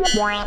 Wine,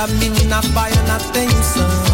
Toda menina baiana tem um samba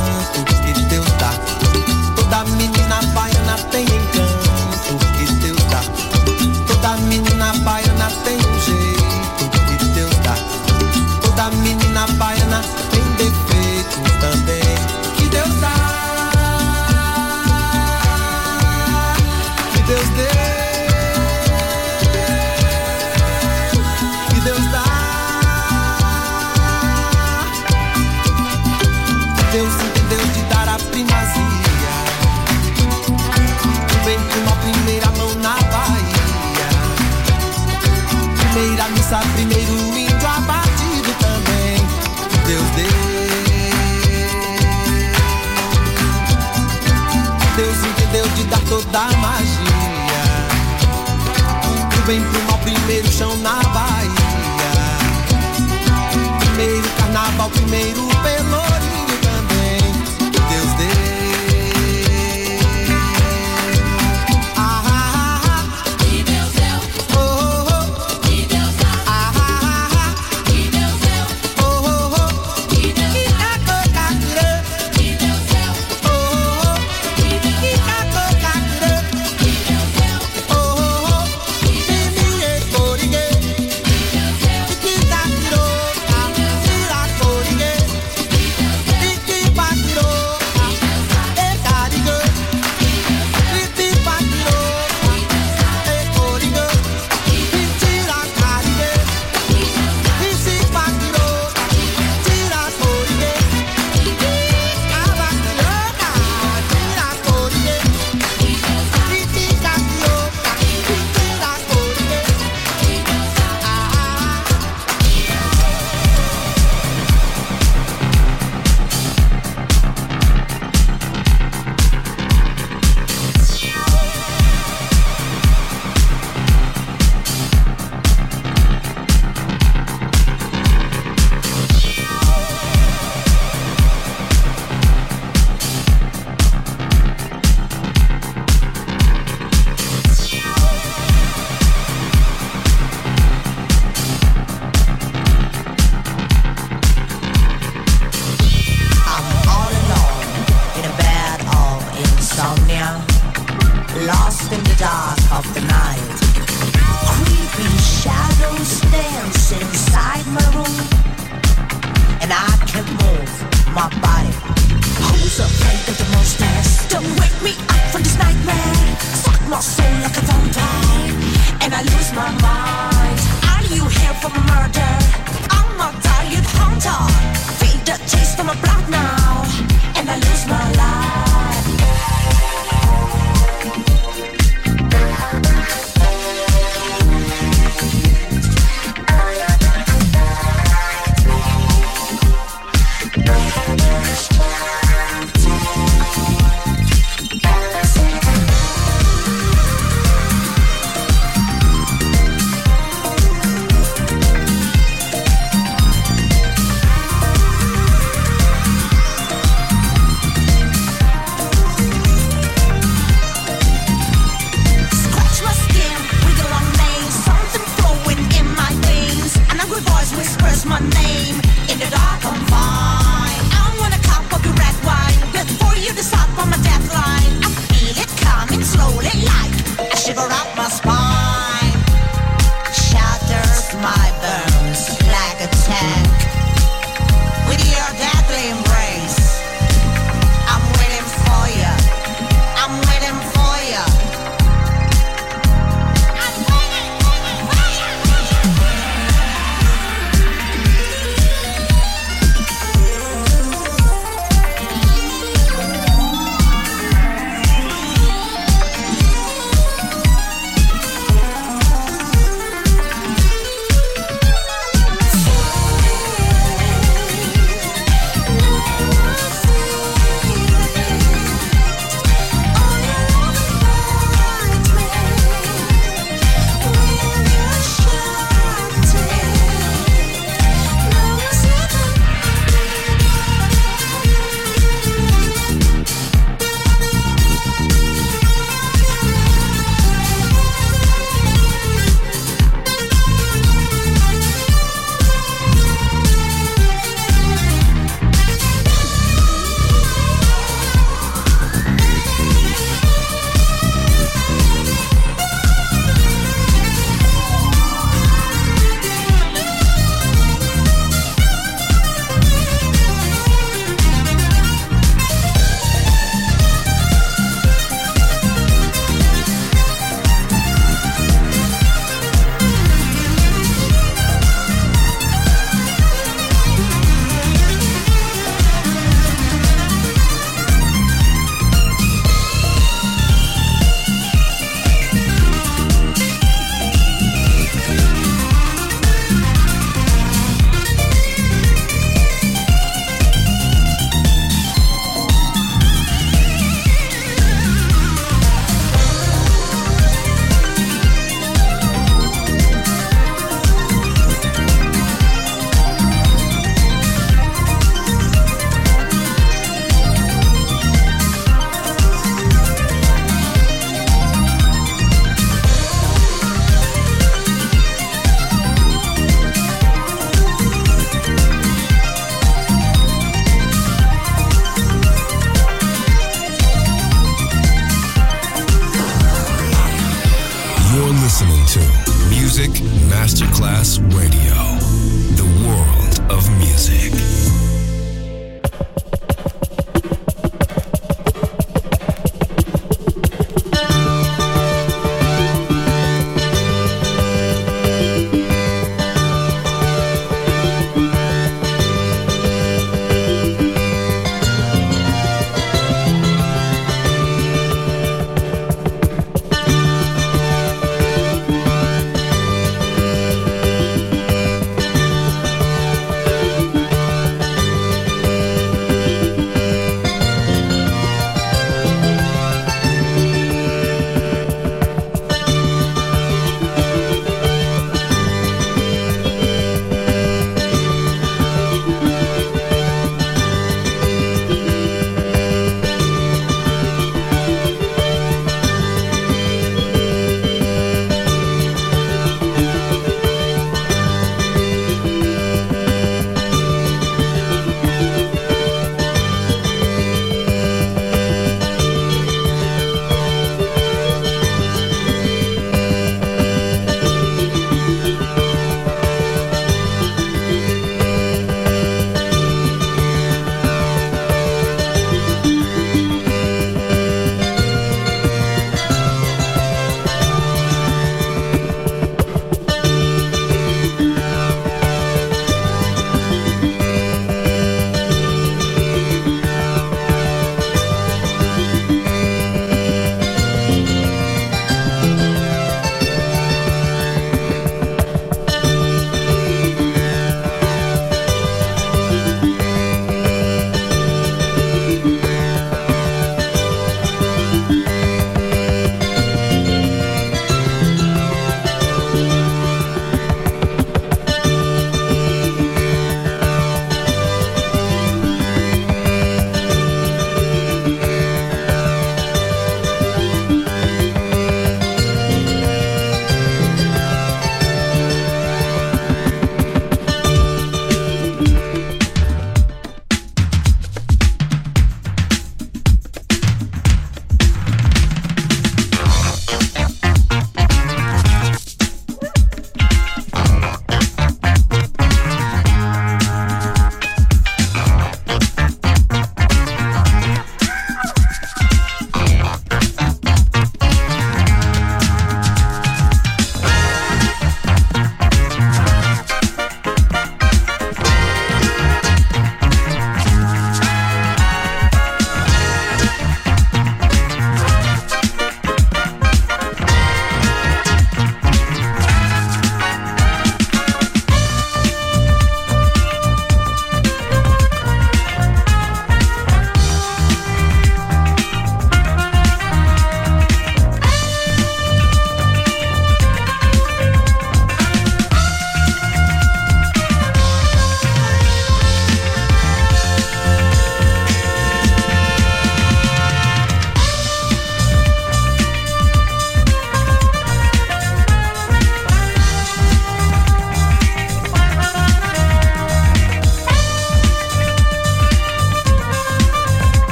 chão na Bahia. Primeiro carnaval, primeiro